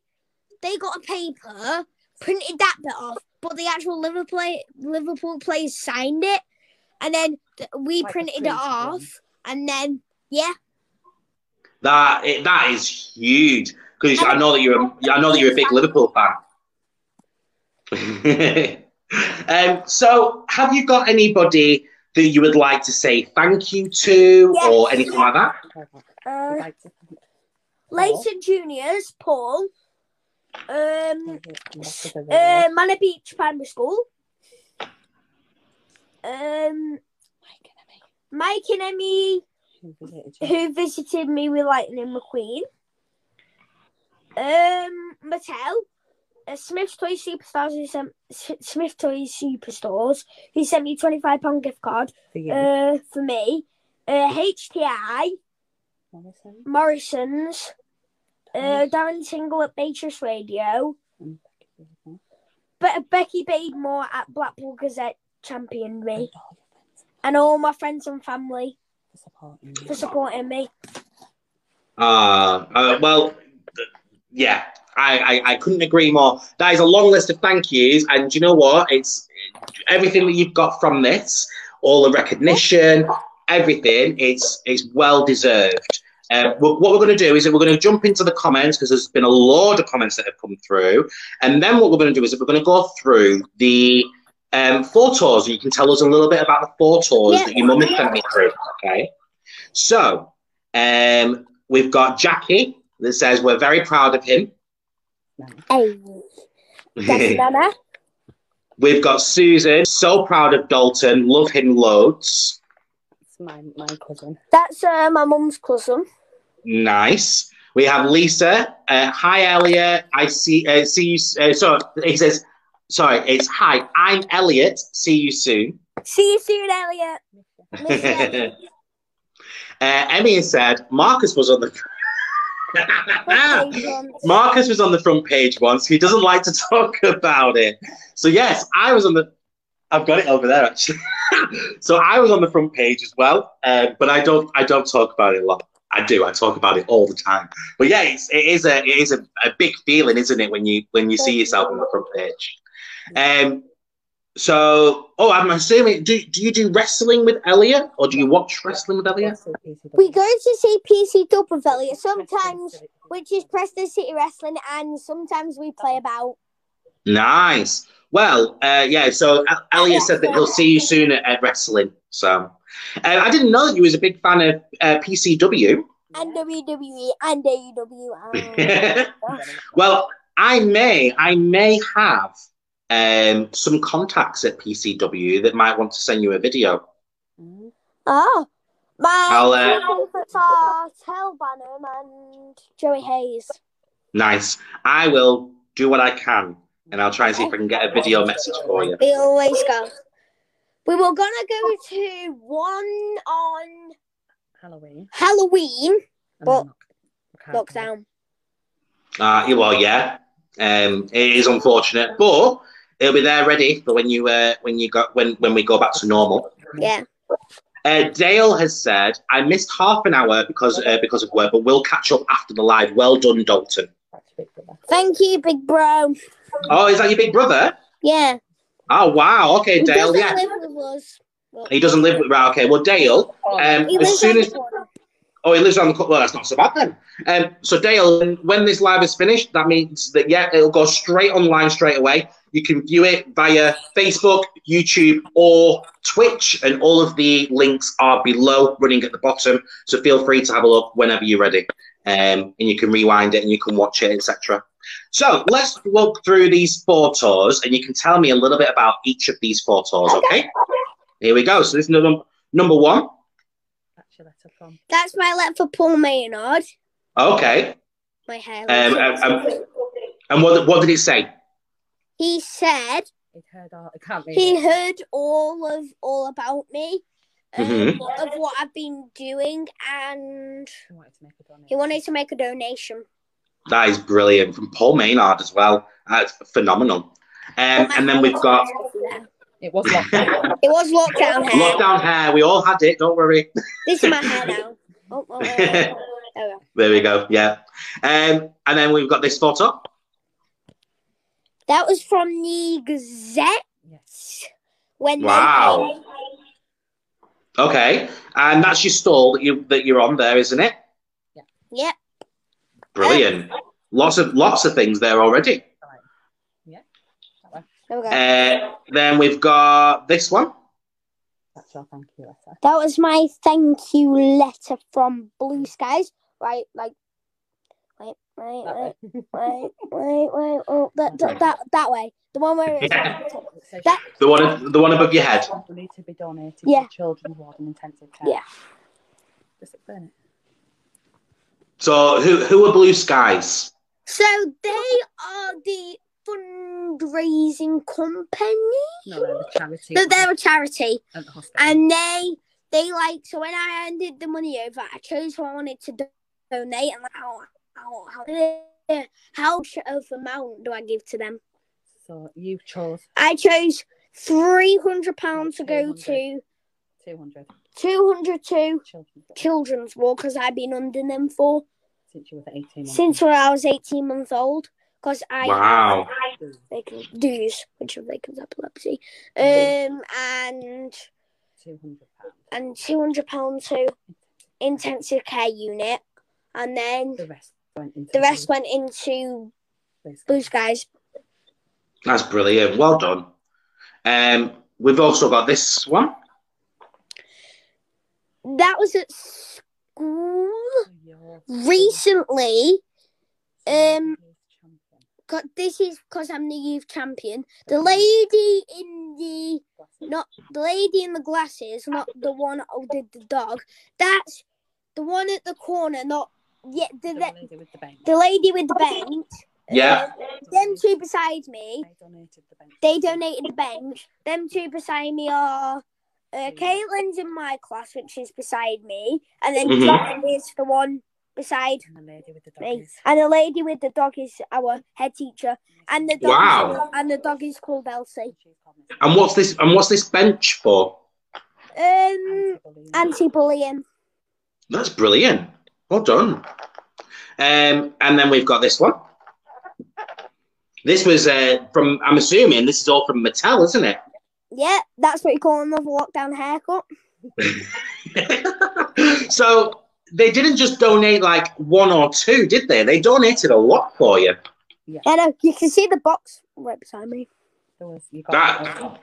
they got a paper, printed that bit off, but the actual Liverpool Liverpool players signed it, and then th- we Like a printed it free one. off, and then yeah, That it, that is huge because I know that you're a, I know that you're a big Liverpool fan. <laughs> um, so have you got anybody that you would like to say thank you to Yes. or anything like that? uh, like to thank later juniors, Paul, um, uh, Manor Beach Primary School, um, Mike and Emmy who visited you. who visited me with Lightning McQueen. Um, Mattel, uh, Smith Toy Superstars who sent Smith Toy Superstores who sent me twenty five pound gift card. For you. Uh, for me, uh, HTI, Morrison. Morrison's, uh, Darren Tingle at Beatrice Radio, and Becky Beaver. Be- Becky Bademore at Blackpool Gazette championed me, And all your friends and all my friends and family for supporting for supporting me. Uh, uh, well, yeah, I, I, I couldn't agree more. That is a long list of thank yous, and do you know what? It's everything that you've got from this, all the recognition, everything. It's it's well deserved. Um, what what we're going to do is that we're going to jump into the comments because there's been a load of comments that have come through, and then what we're going to do is that we're going to go through the um, photos. You can tell us a little bit about the photos Yeah. that your mum has sent me through. Okay, so um, we've got Jackie that says we're very proud of him. Hey, <laughs> that's Nana. We've got Susan, so proud of Dalton, love him loads. It's my, my cousin. That's uh, my mum's cousin. Nice. We have Lisa. Uh, hi, Elliot. I see. Uh, see you. Uh, so he says, sorry. It's hi. I'm Elliot. See you soon. See you soon, Elliot. <laughs> Uh, Emmy has said Marcus was on the. <laughs> Marcus was on the front page once. He doesn't like to <laughs> talk about it. So yes, I was on the. I've got it over there actually. so I was on the front page as well, uh, but I don't. I don't talk about it a lot. I do. I talk about it all the time. But yeah, it's, it is a it is a, a big feeling, isn't it, when you when you see yourself on the front page. Um. So, oh, I'm assuming. Do do you do wrestling with Elliot, or do you watch wrestling with Elliot? We go to see PC Dub with Elliot sometimes, which is Preston City Wrestling, and sometimes we play about. Nice. Well, uh, yeah. So Elliot said that he'll see you soon at, at wrestling. So uh, I didn't know that you was a big fan of uh, PCW. And WWE and AEW. And... <laughs> well, I may, I may have um, some contacts at PCW that might want to send you a video. Mm. oh, my I'll, uh, favourites are Tel Bannum and Joey Hayes. Nice. I will do what I can, and I'll try and see if I can get a video message for you. We always go. We were gonna go to one on Halloween. Halloween, and But lock- lockdown. Uh, yeah, well, yeah. Um, it is unfortunate, but it'll be there ready for when you uh, when you go when when we go back to normal. Yeah. Uh, Dale has said, I missed half an hour because uh, because of work, but we'll catch up after the live. Well done, Dalton. That's big brother. Thank you, big bro. Oh, is that your big brother? Yeah. Oh, wow. Okay, He Dale. doesn't Yeah, live with us. he doesn't live with. Right. Okay. Well, Dale. Um, He as lives soon on as the oh, he lives on the co- well, that's not so bad then. Um, so Dale, when this live is finished, that means that yeah, it'll go straight online straight away. You can view it via Facebook, YouTube, or Twitch, and all of the links are below, running at the bottom. So feel free to have a look whenever you're ready, um, and you can rewind it and you can watch it, etc. So let's walk through these four tours, and you can tell me a little bit about each of these four tours. Okay. Here we go. So this is num- number one. That's your letter from. That's my letter for Paul Maynard. Okay. My hair. Um, um, um, and what what did it say? he said It heard all. I can't read he it. heard all of all about me, um, Mhm. of what I've been doing, and He wanted to make a donation. he wanted to make a donation. That is brilliant from Paul Maynard as well. That's phenomenal. Um, and then we've got It was locked down. <laughs> It was lockdown hair. lockdown hair. We all had it. Don't worry. This is my hair <laughs> now. Oh, oh, oh, oh. <laughs> There we go. There we go. Yeah. Um, and then we've got this photo. That was from the Gazette yes. when Wow. Okay. And that's your stall that you that you're on there, isn't it? Yeah. Yep. Brilliant. Lots of lots of things there already. There we go. Uh, then we've got this one. That's your thank you letter. That was my thank you letter from Blue Skies. Right, like, wait, wait, That wait, way. wait, wait, wait. Oh, that, that, that, that way. The one where <laughs> it's. It says That- The one the one above your head. money to be donated Yeah. to children's ward and intensive care. Yeah. Just explain it. So who who are Blue Skies? So they are the fundraising company. No, they're the charity. So they're a charity, at the hospital. and they they like. So when I handed the money over, I chose who I wanted to donate, and like, how how how how much of amount do I give to them? so you chose I chose three hundred pounds to go to two hundred to children's ward children's ward because I've been under them for since you were 18 months. since when I was eighteen months old. Because I Wow. vacant dues, which are vacant epilepsy, um, and 200 pounds. and two hundred pounds to intensive care unit, and then The rest went into the rest went into Blue Blue Skies. Skies. That's brilliant. Well done. Um, we've also got this one. That was at school recently. Um, champion. 'cause this is because I'm the youth champion. The lady in the not the lady in the glasses, not the one who did the dog. That's the one at the corner. Not yeah, the The the, lady with the bench. the lady with the bench. Yeah. Uh, them two beside me. They donated the bench. They donated the bench. Them two beside me are. Uh, Caitlin's in my class, which is beside me, and then Mhm. John is the one beside And the lady with the me. doggies. And the lady with the dog is our head teacher, and the dog Wow. is, and the dog is called Elsie. And what's this? And what's this bench for? Um, Anti-bullying. anti-bullying. That's brilliant. Well done. Um, and then we've got this one. This was uh, from. I'm assuming this is all from Mattel, isn't it? Yeah, that's what you call another lockdown haircut. <laughs> so they didn't just donate like one or two, did they? They donated a lot for you. Yeah, no, you can see the box right beside me. There was, you got That-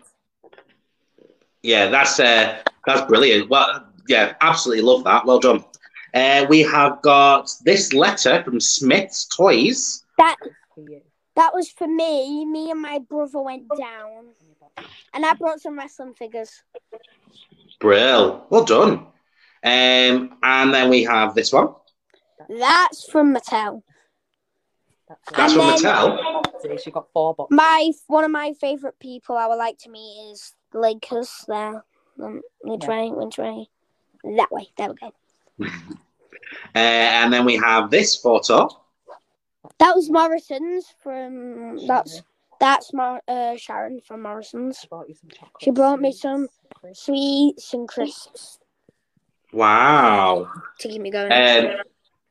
Yeah, that's uh, that's brilliant. Well, yeah, absolutely love that. Well done. Uh, we have got this letter from Smyths Toys. That that was for me. Me and my brother went down, And you got- and I brought some wrestling figures. Brill. Well done. Um, and then we have this one. That's from Mattel. That's, That's And from Mattel. it. So you got four boxes. My one of my favorite people I would like to meet is the Lakers. There, um, which Yeah. way? Which way? That way. There we go. <laughs> Uh, and then we have this photo. That was Morrison's from. That's that's Mar- uh, Sharon from Morrison's. She brought you some chocolate. She brought me some- crisps. Sweets and crisps Wow. to keep me going. Um,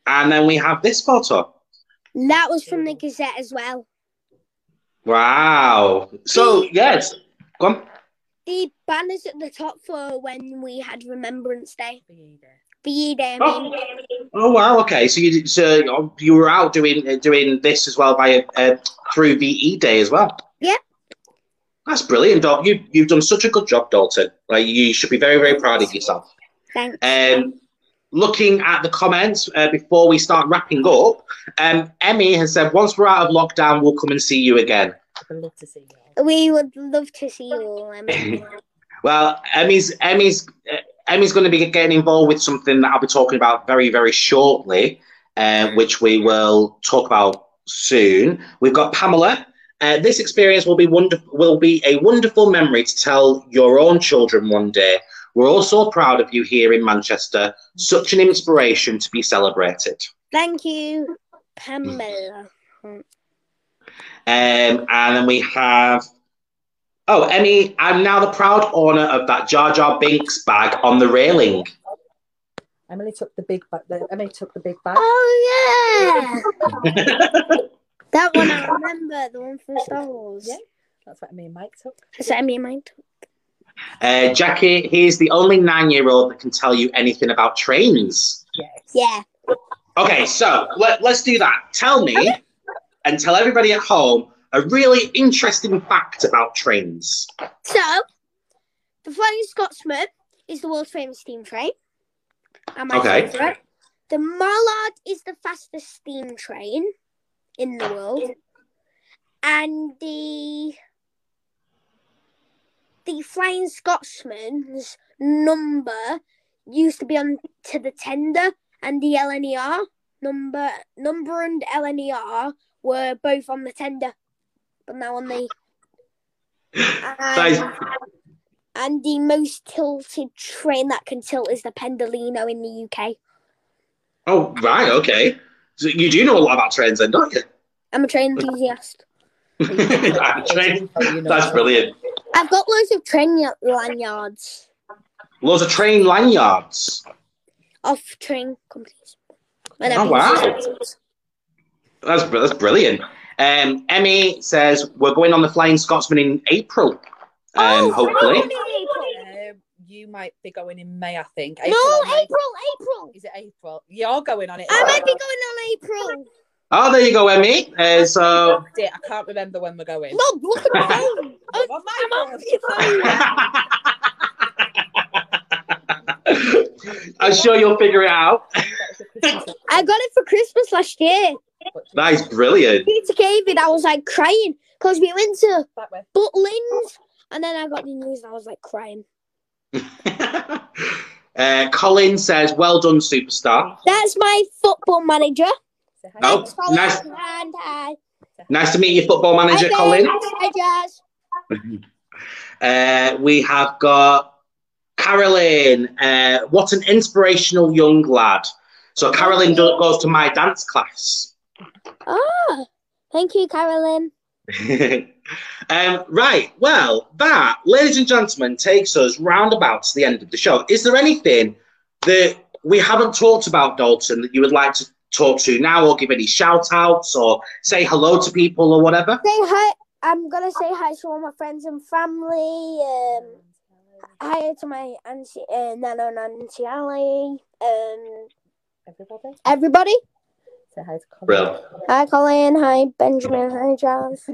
and then we have this photo. that was from the Gazette as well. Wow. So, yes. come. The banners at the top for when we had Remembrance Day. For you, dear. For you, Day, Oh. Oh wow. Okay. So you so you were out doing uh, doing this as well by uh, through VE Day as well. Yeah. That's brilliant, Dal. You you've done such a good job, Dalton. Like you should be very very proud of yourself. Thanks. Um, looking at the comments uh, before we start wrapping up, um, Emmy has said once we're out of lockdown, we'll come and see you again. I'd love to see you. we would love to see you all. Emma. <laughs> Well, Emmy's Emmy's uh, Emmy's going to be getting involved with something that I'll be talking about very very shortly, uh, which we will talk about soon. We've got Pamela. Uh, this experience will be wonderful. Will be a wonderful memory to tell your own children one day. We're all so proud of you here in Manchester. Such an inspiration to be celebrated. Thank you, Pamela. Um, and then we have. Oh, Emmy, I'm now the proud owner of that Jar Jar Binks bag on the railing. Emily took the big bag. The, Emily took the big bag. Oh yeah, <laughs> that one I remember. The one from Star Wars. Yeah. That's what me and Mike took. Is that me in mind? Uh, Jackie, he's the only nine year old that can tell you anything about trains. Yes. Yeah. Okay, so let, let's do that. Tell me and tell everybody at home a really interesting fact about trains. So, the Flying Scotsman is the world's famous steam train. And my Okay. The Mallard is the fastest steam train in the world. And the the Flying Scotsman's number used to be on to the tender and the LNER number number and LNER were both on the tender. But now on the Guys, and, and the most tilted train that can tilt is the Pendolino in the UK. oh, right, okay. So you do know a lot about trains then, don't you? I'm a train enthusiast. <laughs> Train- <laughs> <laughs> That's brilliant. I've got loads of train y- lanyards Loads of train lanyards. off train companies. Oh, wow. That's, that's brilliant. Um, Emmy says we're going on the Flying Scotsman in April. Um, Oh, hopefully. Um, you might be going in May, I think. No. April, April. Is it April? You're going on it. I might be going on April. Oh, there you go, Emmy. Uh, so. I can't remember when we're going. No, look at my <laughs> phone. I'm on my I'm phone. on your phone. I'm sure you'll figure it out. <laughs> I got it for Christmas last year. But That is brilliant. Peter David, I was like crying because we went to. Butlins and then I got the news and I was like crying. <laughs> uh, Colin says, "Well done, superstar. That's my football manager. Oh, Thanks, Colin. nice. And hi. Nice to meet you, football manager Hi, Colin." Hi, <laughs> Jazz. Uh, we have got Carolyn. Uh, what an inspirational young lad. So Carolyn goes to my dance class. Ah, thank you, Carolyn. <laughs> um, right. Well, that, ladies and gentlemen, takes us roundabout to the end of the show. Is there anything that we haven't talked about, Dalton, that you would like to talk to now, or give any shout outs, or say hello to people, or whatever? Say hi. I'm gonna say hi to all my friends and family. Um, hi to my auntie, uh, Nana and Auntie Ali. Um, Everybody. everybody. Say hi to Colin. Brilliant. Hi, Colin. Hi, Benjamin. Hi, Jazz.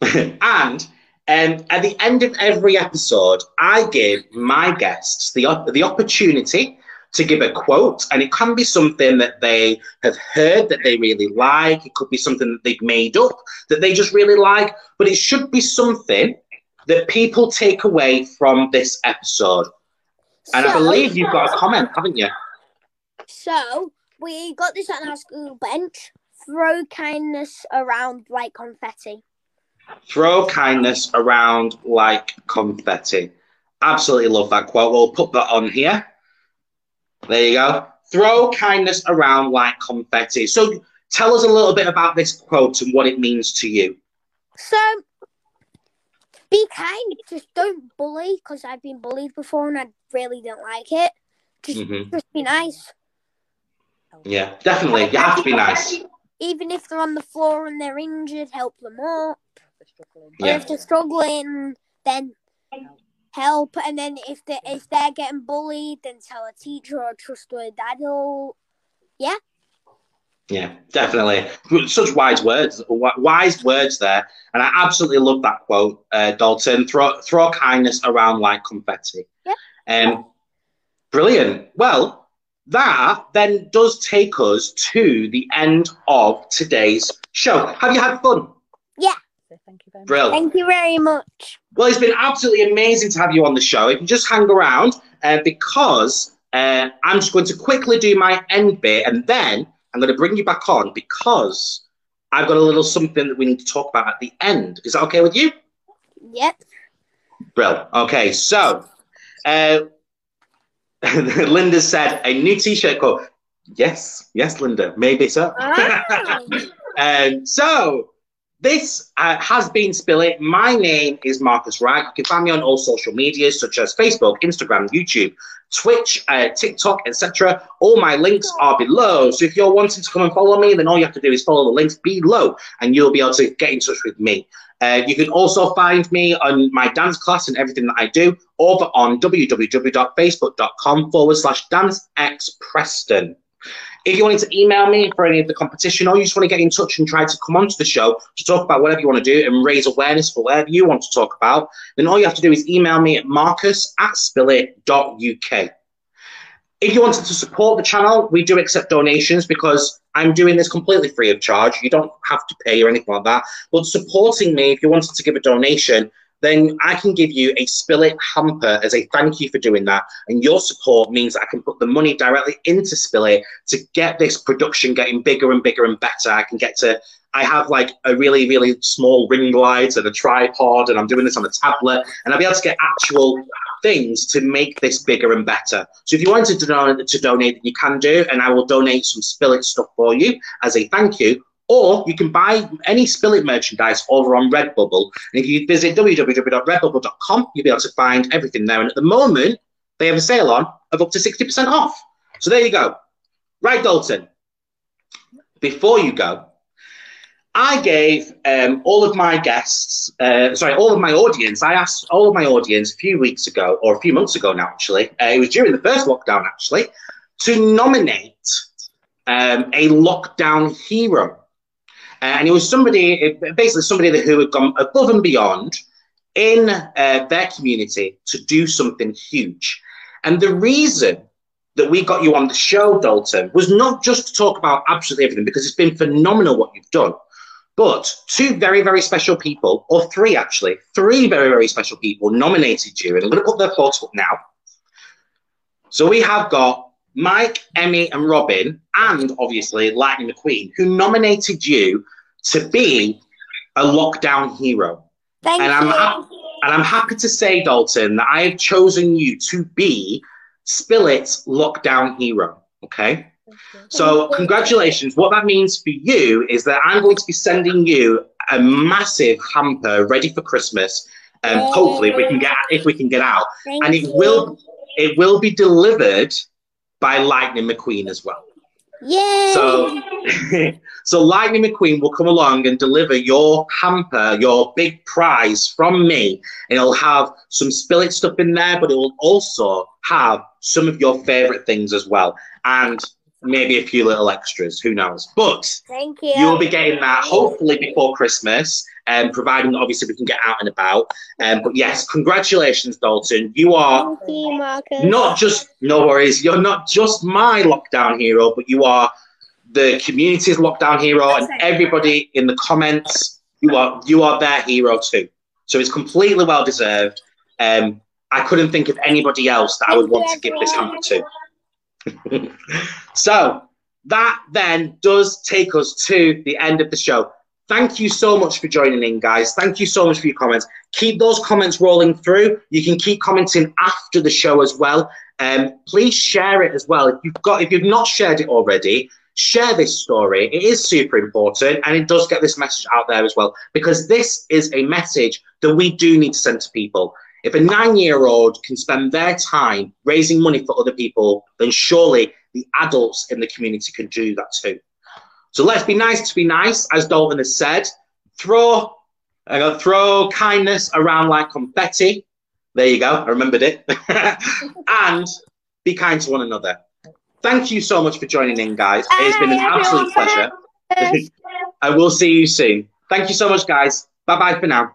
<laughs> and um, at the end of every episode, I give my guests the op- the opportunity to give a quote, and it can be something that they have heard that they really like. It could be something that they've made up that they just really like, but it should be something that people take away from this episode. And I believe you've got a comment, haven't you? So we got this on our school bench. Throw kindness around like confetti. Throw kindness around like confetti. Absolutely love that quote. We'll put that on here. There you go. Throw kindness around like confetti. So tell us a little bit about this quote and what it means to you. So be kind. Just don't bully because I've been bullied before and I really don't like it. Just, Mhm. just be nice. Yeah, definitely. You have to be nice. Even if they're on the floor and they're injured, help them up. They're struggling. Or if they're struggling, then help. And then if they if they're getting bullied, then tell a teacher or a trustworthy adult. Yeah, Yeah, definitely. Such wise words, wise words there, and I absolutely love that quote, uh, Dalton. Throw throw kindness around like confetti. Yeah. Um, brilliant. Well, that then does take us to the end of today's show. Have you had fun? Yeah. thank you very much. Brilliant. Thank you very much. Well, it's been absolutely amazing to have you on the show. If you just hang around, uh, because uh, I'm just going to quickly do my end bit and then I'm going to bring you back on because I've got a little something that we need to talk about at the end. Is that okay with you? Yep. Brilliant. Okay, so uh, <laughs> Linda said a new t shirt called. Yes, yes, Linda, maybe so. Ah. <laughs> Um, so this uh, has been Spill It. My name is Marcus Wright. You can find me on all social medias such as Facebook, Instagram, YouTube, Twitch, uh, TikTok, etc. All my links are below. So if you're wanting to come and follow me, then all you have to do is follow the links below, and you'll be able to get in touch with me. Uh, you can also find me on my dance class and everything that I do over on www.facebook.com forward slash danceXpreston. If you wanted to email me for any of the competition or you just want to get in touch and try to come onto the show to talk about whatever you want to do and raise awareness for whatever you want to talk about, then all you have to do is email me at marcus at spillit.uk. If you wanted to support the channel, we do accept donations because I'm doing this completely free of charge. You don't have to pay or anything like that. But supporting me, if you wanted to give a donation, then I can give you a Spill It hamper as a thank you for doing that. And your support means I can put the money directly into Spill It to get this production getting bigger and bigger and better. I can get to, I have like a really, really small ring light and a tripod, and I'm doing this on a tablet, and I'll be able to get actual things to make this bigger and better. So if you wanted to donate, to donate, you can do, and I will donate some Spill It stuff for you as a thank you. Or you can buy any Spill It merchandise over on Redbubble. And if you visit www.redbubble.com, you'll be able to find everything there. And at the moment, they have a sale on of up to 60% off. So there you go. Right, Dalton. Before you go, I gave um, all of my guests, uh, sorry, all of my audience, I asked all of my audience a few weeks ago, or a few months ago now, actually, uh, it was during the first lockdown, actually, to nominate um, a lockdown hero. Uh, and it was somebody, basically somebody who had gone above and beyond in uh, their community to do something huge. And the reason that we got you on the show, Dalton, was not just to talk about absolutely everything because it's been phenomenal what you've done. But two very, very special people, or three actually, three very, very special people nominated you. And I'm going to put their photos up now. So we have got Mike, Emmy, and Robin, and obviously Lightning McQueen, who nominated you to be a lockdown hero. Thank and I'm you. and I'm happy to say, Dalton, that I have chosen you to be Spill It's lockdown hero. Okay. So, congratulations. What that means for you is that I'm going to be sending you a massive hamper ready for Christmas. Um, hopefully, if we can get if we can get out, Thank and it you. will it will be delivered by Lightning McQueen as well. Yay! So, <laughs> so Lightning McQueen will come along and deliver your hamper, your big prize from me. It'll have some Spill It stuff in there, but it will also have some of your favorite things as well. And maybe a few little extras, who knows? But Thank you. you'll be getting that hopefully before Christmas, um, providing obviously we can get out and about. Um, but yes, congratulations, Dalton. You are you, not just no worries you're not just my lockdown hero but you are the community's lockdown hero and everybody in the comments you are you are their hero too so it's completely well deserved um i couldn't think of anybody else that i would want to give this hamper everyone. to <laughs> so that then does take us to the end of the show Thank you so much for joining in, guys. Thank you so much for your comments. Keep those comments rolling through. You can keep commenting after the show as well. Um, please share it as well. If you've got, if you've not shared it already, share this story. It is super important, and it does get this message out there as well because this is a message that we do need to send to people. If a nine-year-old can spend their time raising money for other people, then surely the adults in the community can do that too. So let's be nice to be nice, as Dalton has said. Throw, uh, throw kindness around like confetti. There you go. I remembered it. <laughs> and be kind to one another. Thank you so much for joining in, guys. It's been an absolute pleasure. <laughs> I will see you soon. Thank you so much, guys. Bye bye for now.